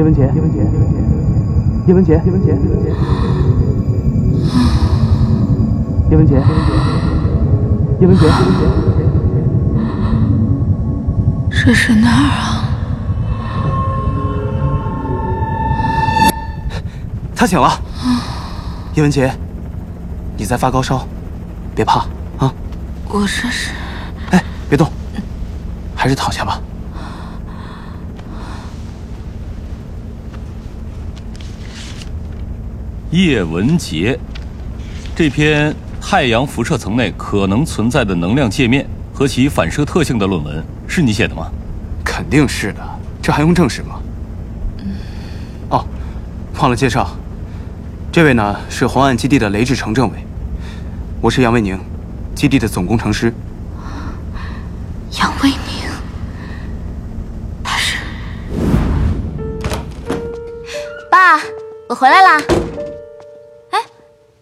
叶文洁，叶文洁，叶文洁，叶文洁，叶文洁，叶文洁，叶文洁，这是哪儿啊？他醒了。叶文洁，你在发高烧，别怕。啊。我这是……哎，别动，还是躺下吧。叶文洁，这篇太阳辐射层内可能存在的能量界面和其反射特性的论文是你写的吗？肯定是的，这还用证实吗？哦，忘了介绍，这位呢是红岸基地的雷志成政委，我是杨卫宁，基地的总工程师。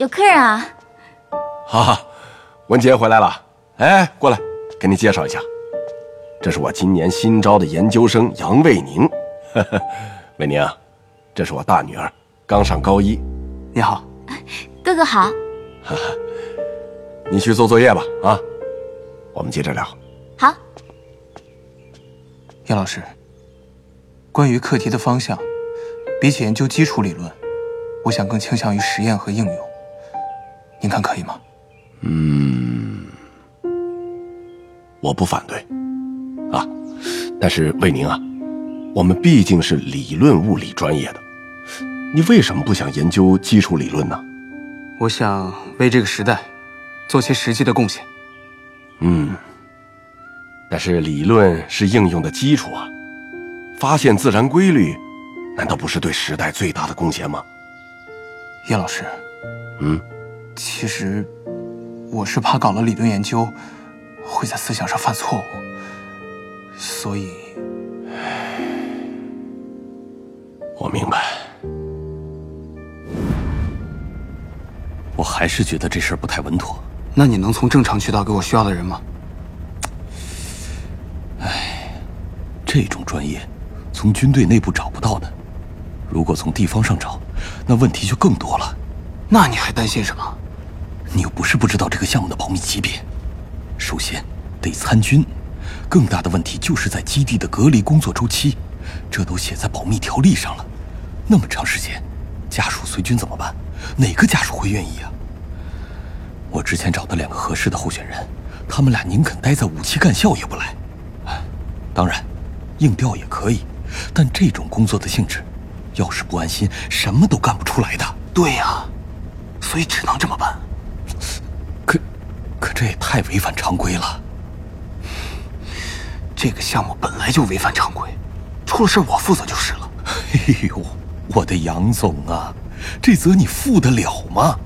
有客人啊！哈，文杰回来了。哎，过来，给你介绍一下，这是我今年新招的研究生杨卫宁。卫宁，这是我大女儿，刚上高一。你好，哥哥好。哈 哈你去做作业吧，啊，我们接着聊。好。叶老师，关于课题的方向，比起研究基础理论，我想更倾向于实验和应用。您看可以吗？嗯，我不反对，啊，但是魏宁啊，我们毕竟是理论物理专业的，你为什么不想研究基础理论呢？我想为这个时代做些实际的贡献。嗯，但是理论是应用的基础啊，发现自然规律，难道不是对时代最大的贡献吗？叶老师，嗯，其实。我是怕搞了理论研究，会在思想上犯错误，所以，我明白。我还是觉得这事儿不太稳妥。那你能从正常渠道给我需要的人吗？哎，这种专业，从军队内部找不到的，如果从地方上找，那问题就更多了。那你还担心什么？你又不是不知道这个项目的保密级别，首先得参军，更大的问题就是在基地的隔离工作周期，这都写在保密条例上了。那么长时间，家属随军怎么办？哪个家属会愿意啊？我之前找的两个合适的候选人，他们俩宁肯待在武器干校也不来。当然，硬调也可以，但这种工作的性质，要是不安心，什么都干不出来的。对呀，所以只能这么办。这也太违反常规了。这个项目本来就违反常规，出了事我负责就是了。哎呦，我的杨总啊，这责你负得了吗？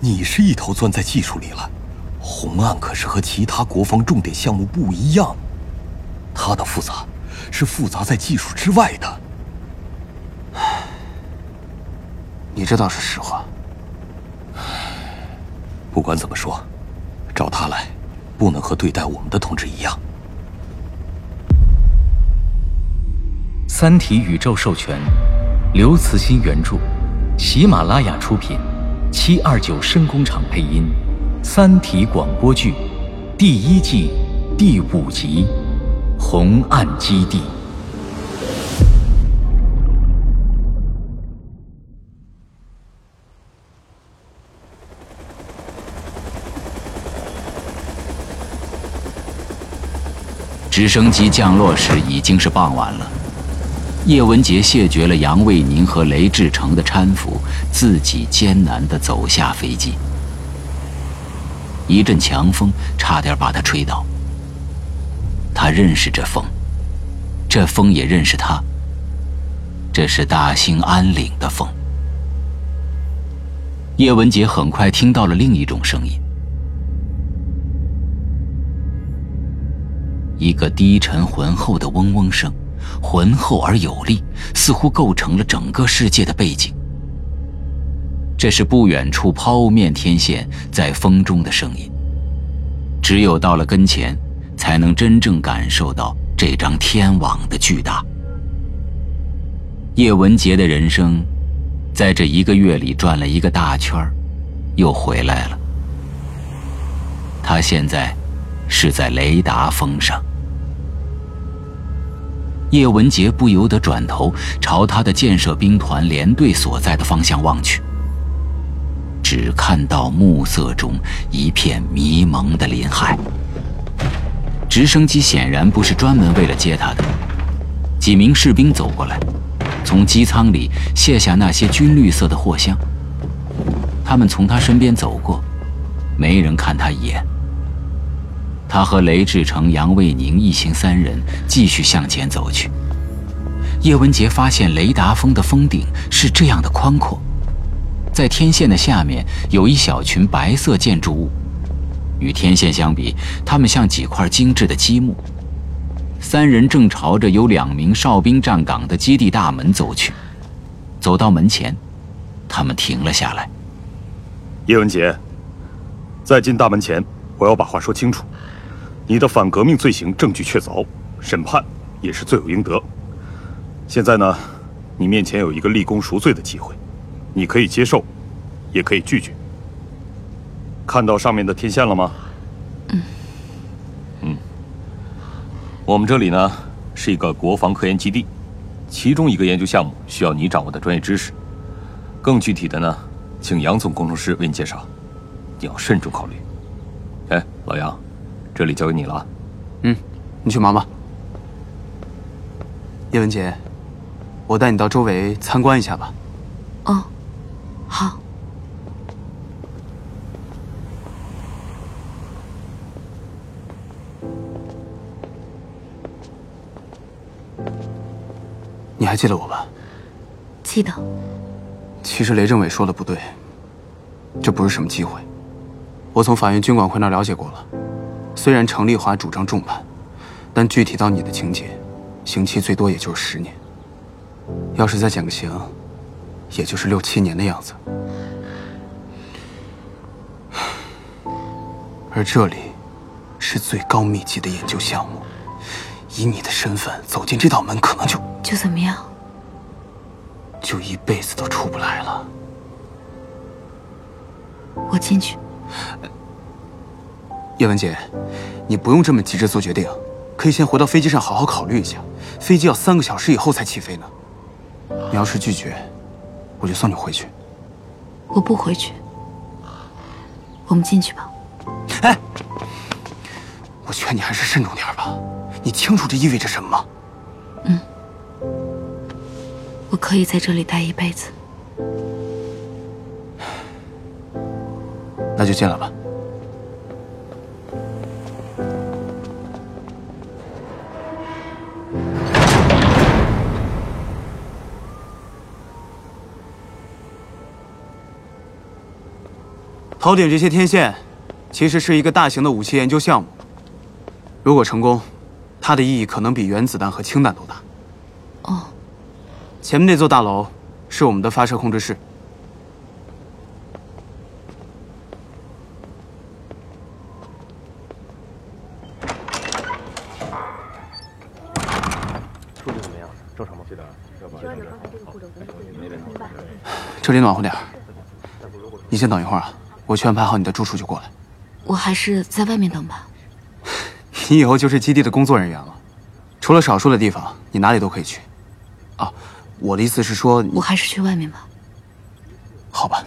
你是一头钻在技术里了，红案可是和其他国防重点项目不一样，它的复杂是复杂在技术之外的。你这倒是实话。不管怎么说，找他来，不能和对待我们的同志一样。《三体》宇宙授权，刘慈欣原著，喜马拉雅出品，七二九声工厂配音，《三体》广播剧第一季第五集《红岸基地》。直升机降落时已经是傍晚了。叶文洁谢绝了杨卫宁和雷志成的搀扶，自己艰难地走下飞机。一阵强风差点把他吹倒。他认识这风，这风也认识他。这是大兴安岭的风。叶文洁很快听到了另一种声音。一个低沉浑厚的嗡嗡声，浑厚而有力，似乎构成了整个世界的背景。这是不远处抛面天线在风中的声音。只有到了跟前，才能真正感受到这张天网的巨大。叶文杰的人生，在这一个月里转了一个大圈又回来了。他现在是在雷达峰上。叶文杰不由得转头朝他的建设兵团连队所在的方向望去，只看到暮色中一片迷蒙的林海。直升机显然不是专门为了接他的。几名士兵走过来，从机舱里卸下那些军绿色的货箱。他们从他身边走过，没人看他一眼。他和雷志成、杨卫宁一行三人继续向前走去。叶文杰发现雷达峰的峰顶是这样的宽阔，在天线的下面有一小群白色建筑物，与天线相比，它们像几块精致的积木。三人正朝着有两名哨兵站岗的基地大门走去，走到门前，他们停了下来。叶文杰，在进大门前，我要把话说清楚。你的反革命罪行证据确凿，审判也是罪有应得。现在呢，你面前有一个立功赎罪的机会，你可以接受，也可以拒绝。看到上面的天线了吗？嗯。嗯。我们这里呢是一个国防科研基地，其中一个研究项目需要你掌握的专业知识。更具体的呢，请杨总工程师为你介绍，你要慎重考虑。哎，老杨。这里交给你了，嗯，你去忙吧。叶文杰，我带你到周围参观一下吧。哦，好。你还记得我吧？记得。其实雷政委说的不对，这不是什么机会。我从法院军管会那了解过了。虽然程丽华主张重判，但具体到你的情节，刑期最多也就是十年。要是再减个刑，也就是六七年的样子。而这里是最高密集的研究项目，以你的身份走进这道门，可能就就怎么样？就一辈子都出不来了。我进去。叶文杰，你不用这么急着做决定，可以先回到飞机上好好考虑一下。飞机要三个小时以后才起飞呢。你要是拒绝，我就送你回去。我不回去，我们进去吧。哎，我劝你还是慎重点吧。你清楚这意味着什么吗？嗯，我可以在这里待一辈子。那就进来吧。头顶这些天线，其实是一个大型的武器研究项目。如果成功，它的意义可能比原子弹和氢弹都大。哦。前面那座大楼是我们的发射控制室。处理怎么样？正常吗？这里暖和点你先等一会儿啊。我去安排好你的住处就过来。我还是在外面等吧。你以后就是基地的工作人员了，除了少数的地方，你哪里都可以去。啊，我的意思是说，我还是去外面吧。好吧。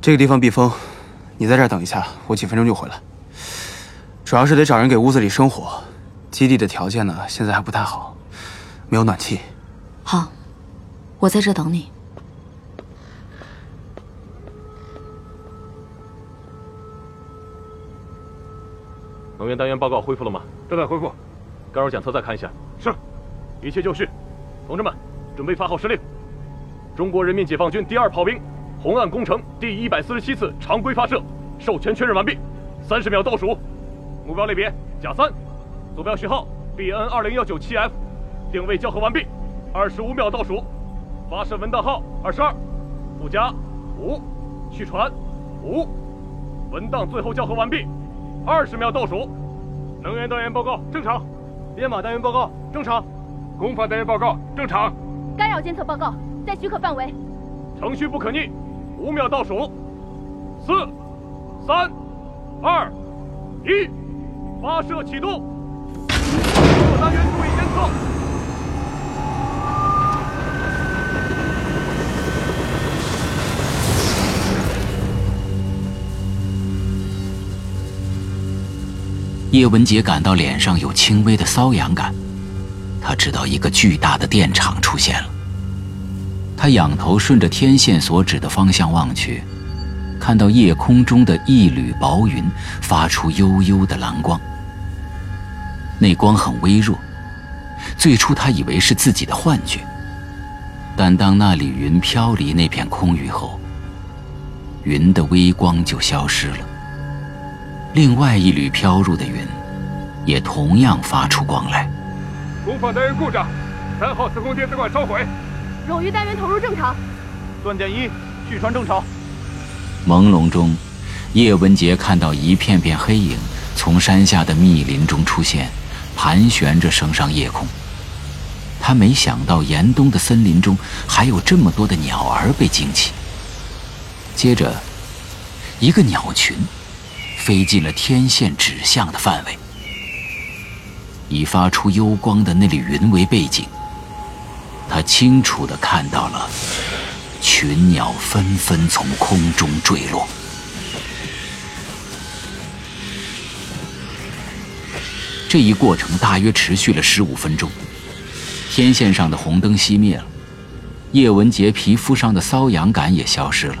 这个地方避风，你在这儿等一下，我几分钟就回来。主要是得找人给屋子里生火，基地的条件呢，现在还不太好，没有暖气。好，我在这等你。能源单元报告恢复了吗？正在恢复，干扰检测再看一下。是，一切就绪，同志们，准备发号施令。中国人民解放军第二炮兵红岸工程第一百四十七次常规发射授权确认完毕，三十秒倒数。目标类别甲三，坐标序号 BN 二零幺九七 F，定位校核完毕，二十五秒倒数，发射文档号二十二，附加五续传，五，文档最后校核完毕，二十秒倒数。能源单元报告正常，编码单元报告正常，功法单元报告正常。干扰监测报告在许可范围。程序不可逆，五秒倒数，四、三、二、一，发射启动。各单元注意监测。叶文杰感到脸上有轻微的瘙痒感，他知道一个巨大的电场出现了。他仰头顺着天线所指的方向望去，看到夜空中的一缕薄云发出幽幽的蓝光。那光很微弱，最初他以为是自己的幻觉。但当那缕云飘离那片空域后，云的微光就消失了。另外一缕飘入的云，也同样发出光来。功放单元故障，三号磁控电子管烧毁。冗余单元投入正常。断电一，续传正常。朦胧中，叶文杰看到一片片黑影从山下的密林中出现，盘旋着升上夜空。他没想到严冬的森林中还有这么多的鸟儿被惊起。接着，一个鸟群。飞进了天线指向的范围，以发出幽光的那缕云为背景，他清楚地看到了群鸟纷纷从空中坠落。这一过程大约持续了十五分钟，天线上的红灯熄灭了，叶文洁皮肤上的瘙痒感也消失了。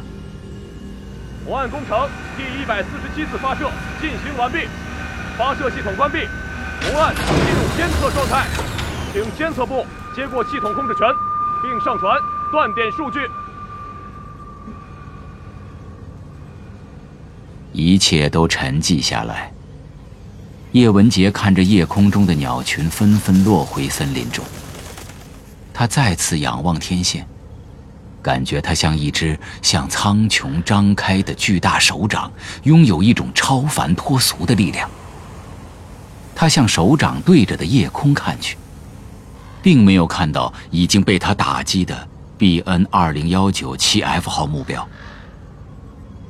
红岸工程第一百四十七次发射进行完毕，发射系统关闭，红岸进入监测状态，请监测部接过系统控制权，并上传断点数据。一切都沉寂下来。叶文洁看着夜空中的鸟群纷纷落回森林中，他再次仰望天线。感觉它像一只向苍穹张开的巨大手掌，拥有一种超凡脱俗的力量。他向手掌对着的夜空看去，并没有看到已经被他打击的 BN 二零幺九七 F 号目标。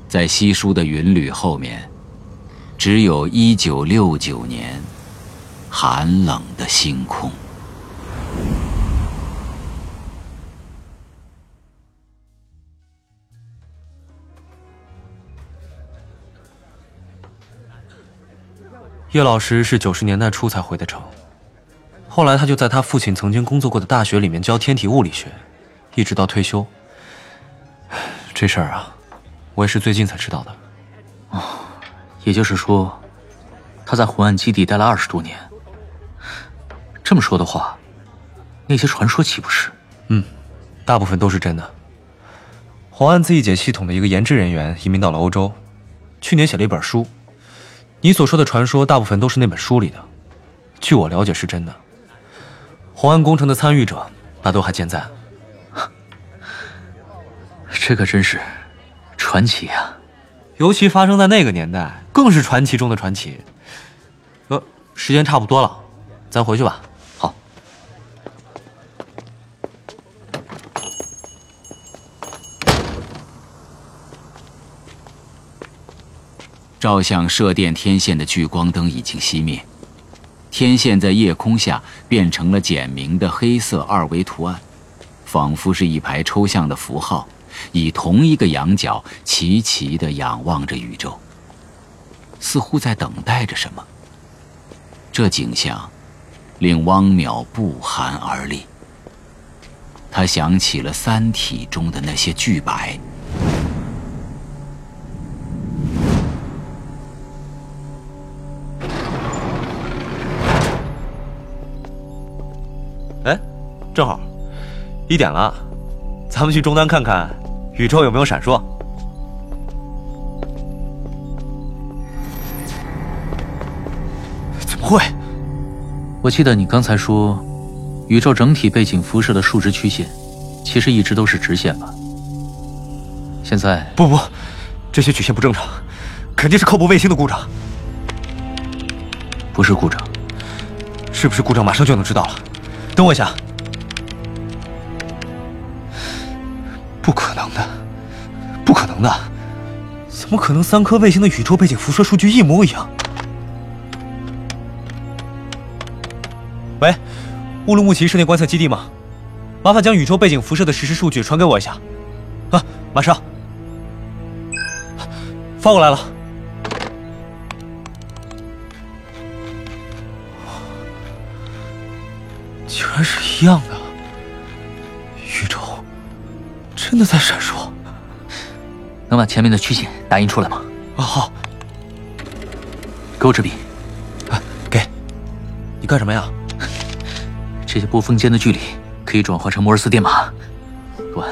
在稀疏的云缕后面，只有一九六九年寒冷的星空。叶老师是九十年代初才回的城，后来他就在他父亲曾经工作过的大学里面教天体物理学，一直到退休。这事儿啊，我也是最近才知道的。哦，也就是说，他在红岸基地待了二十多年。这么说的话，那些传说岂不是？嗯，大部分都是真的。红岸自己解系统的一个研制人员移民到了欧洲，去年写了一本书。你所说的传说，大部分都是那本书里的。据我了解，是真的。红岸工程的参与者大都还健在。这可真是传奇啊！尤其发生在那个年代，更是传奇中的传奇。呃，时间差不多了，咱回去吧。好。照向射电天线的聚光灯已经熄灭，天线在夜空下变成了简明的黑色二维图案，仿佛是一排抽象的符号，以同一个仰角齐齐地仰望着宇宙，似乎在等待着什么。这景象令汪淼不寒而栗。他想起了《三体》中的那些巨白。哎，正好，一点了，咱们去终端看看，宇宙有没有闪烁？怎么会？我记得你刚才说，宇宙整体背景辐射的数值曲线，其实一直都是直线吧？现在不不，这些曲线不正常，肯定是靠谱卫星的故障。不是故障，是不是故障马上就能知道了。等我一下。能的，怎么可能三颗卫星的宇宙背景辐射数据一模一样？喂，乌鲁木齐室内观测基地吗？麻烦将宇宙背景辐射的实时数据传给我一下。啊，马上，发过来了。竟然是一样的，宇宙真的在闪烁。能把前面的曲线打印出来吗？啊，好。给我支笔。啊，给。你干什么呀？这些波峰间的距离可以转换成摩尔斯电码，短、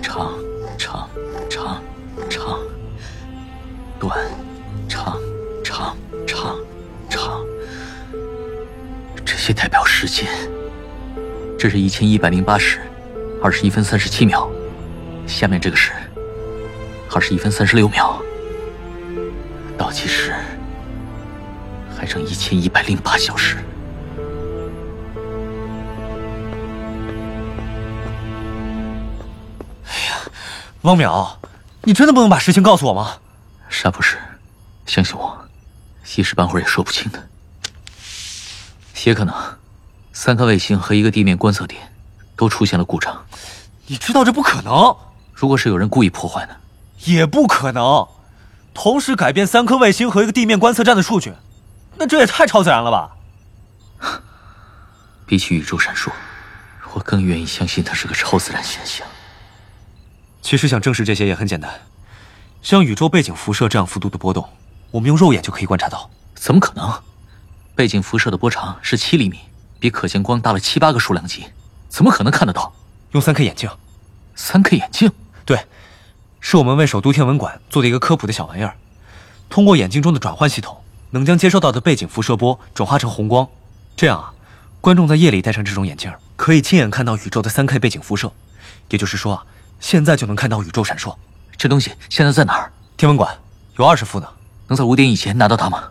长、长、长、长，短、长、长、长、长。这些代表时间。这是一千一百零八时，二十一分三十七秒。下面这个是二十一分三十六秒。倒计时还剩一千一百零八小时。哎呀，汪淼，你真的不能把实情告诉我吗？啥不是，相信我，一时半会儿也说不清的。也可能。三颗卫星和一个地面观测点都出现了故障，你知道这不可能。如果是有人故意破坏呢？也不可能。同时改变三颗卫星和一个地面观测站的数据，那这也太超自然了吧？比起宇宙闪烁，我更愿意相信它是个超自然现象。其实想证实这些也很简单，像宇宙背景辐射这样幅度的波动，我们用肉眼就可以观察到。怎么可能？背景辐射的波长是七厘米。比可见光大了七八个数量级，怎么可能看得到？用三 K 眼镜，三 K 眼镜，对，是我们为首都天文馆做的一个科普的小玩意儿。通过眼镜中的转换系统，能将接收到的背景辐射波转化成红光。这样啊，观众在夜里戴上这种眼镜，可以亲眼看到宇宙的三 K 背景辐射。也就是说啊，现在就能看到宇宙闪烁。这东西现在在哪儿？天文馆有二十副呢，能在五点以前拿到它吗？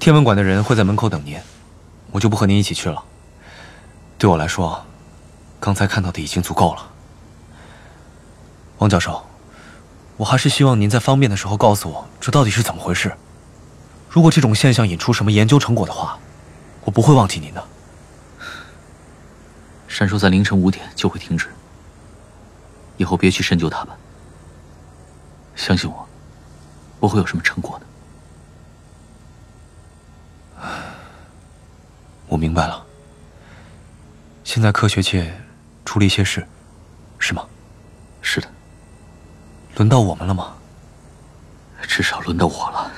天文馆的人会在门口等您，我就不和您一起去了。对我来说，刚才看到的已经足够了。王教授，我还是希望您在方便的时候告诉我，这到底是怎么回事。如果这种现象引出什么研究成果的话，我不会忘记您的。闪烁在凌晨五点就会停止，以后别去深究它吧。相信我，不会有什么成果的。我明白了。现在科学界出了一些事，是吗？是的。轮到我们了吗？至少轮到我了。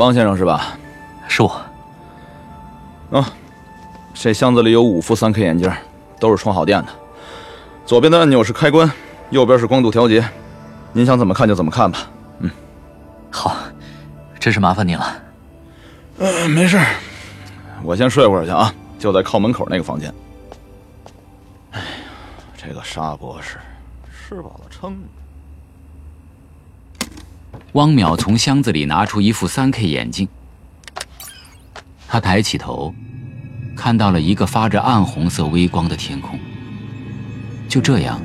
汪先生是吧？是我。啊，这箱子里有五副三 K 眼镜，都是充好电的。左边的按钮是开关，右边是光度调节。您想怎么看就怎么看吧。嗯，好，真是麻烦您了。嗯，没事，我先睡会儿去啊，就在靠门口那个房间。哎呀，这个沙博士，吃饱了撑。汪淼从箱子里拿出一副三 K 眼镜，他抬起头，看到了一个发着暗红色微光的天空。就这样，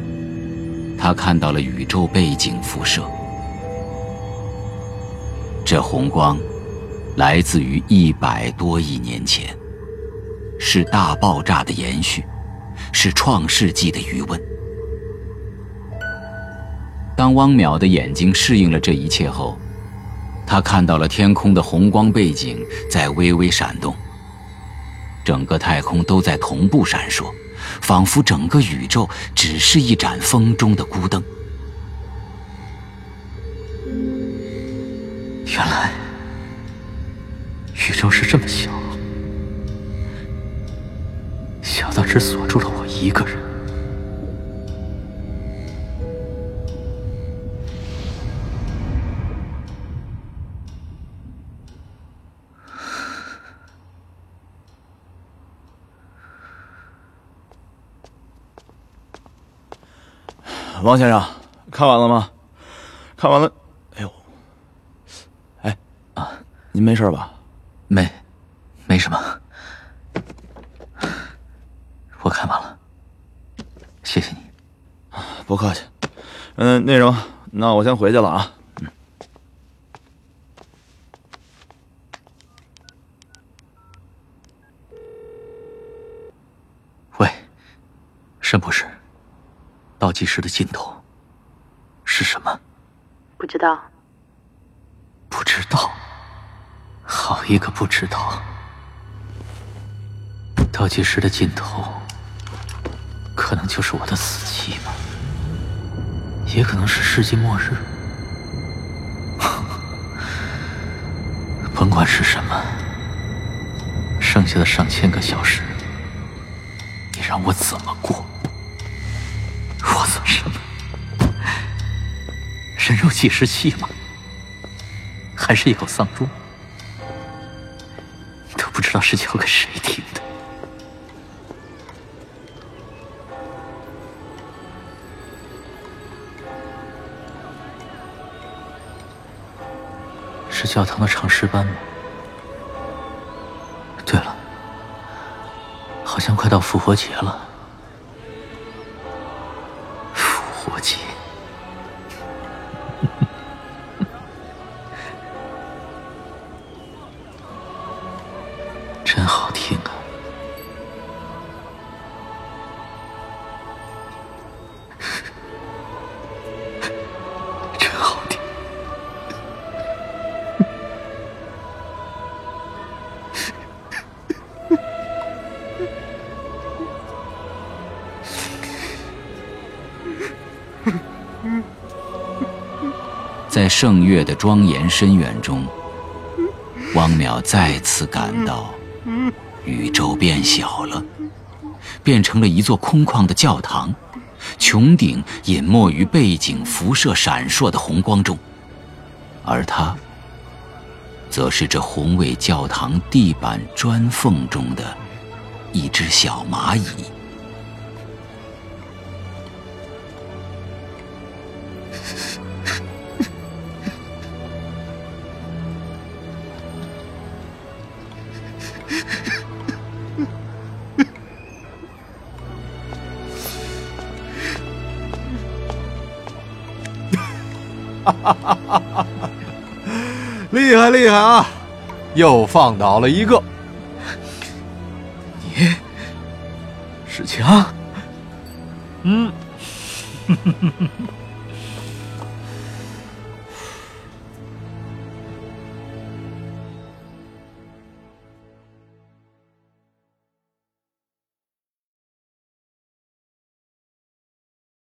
他看到了宇宙背景辐射。这红光来自于一百多亿年前，是大爆炸的延续，是创世纪的余温。当汪淼的眼睛适应了这一切后，他看到了天空的红光背景在微微闪动，整个太空都在同步闪烁，仿佛整个宇宙只是一盏风中的孤灯。原来，宇宙是这么小，小到只锁住了我一个人。王先生，看完了吗？看完了。哎呦，哎啊，您没事吧？没，没什么。我看完了，谢谢你。不客气。嗯，那什么，那我先回去了啊。嗯。喂，沈博士。倒计时的尽头是什么？不知道。不知道。好一个不知道！倒计时的尽头，可能就是我的死期吧，也可能是世界末日。甭管是什么，剩下的上千个小时，你让我怎么过？人肉计时器吗？还是一口丧钟？都不知道是交给谁听的。是教堂的唱诗班吗？对了，好像快到复活节了。在圣月的庄严深远中，汪淼再次感到宇宙变小了，变成了一座空旷的教堂，穹顶隐没于背景辐射闪烁的红光中，而他，则是这宏伟教堂地板砖缝中的一只小蚂蚁。太厉害啊！又放倒了一个。你，史强。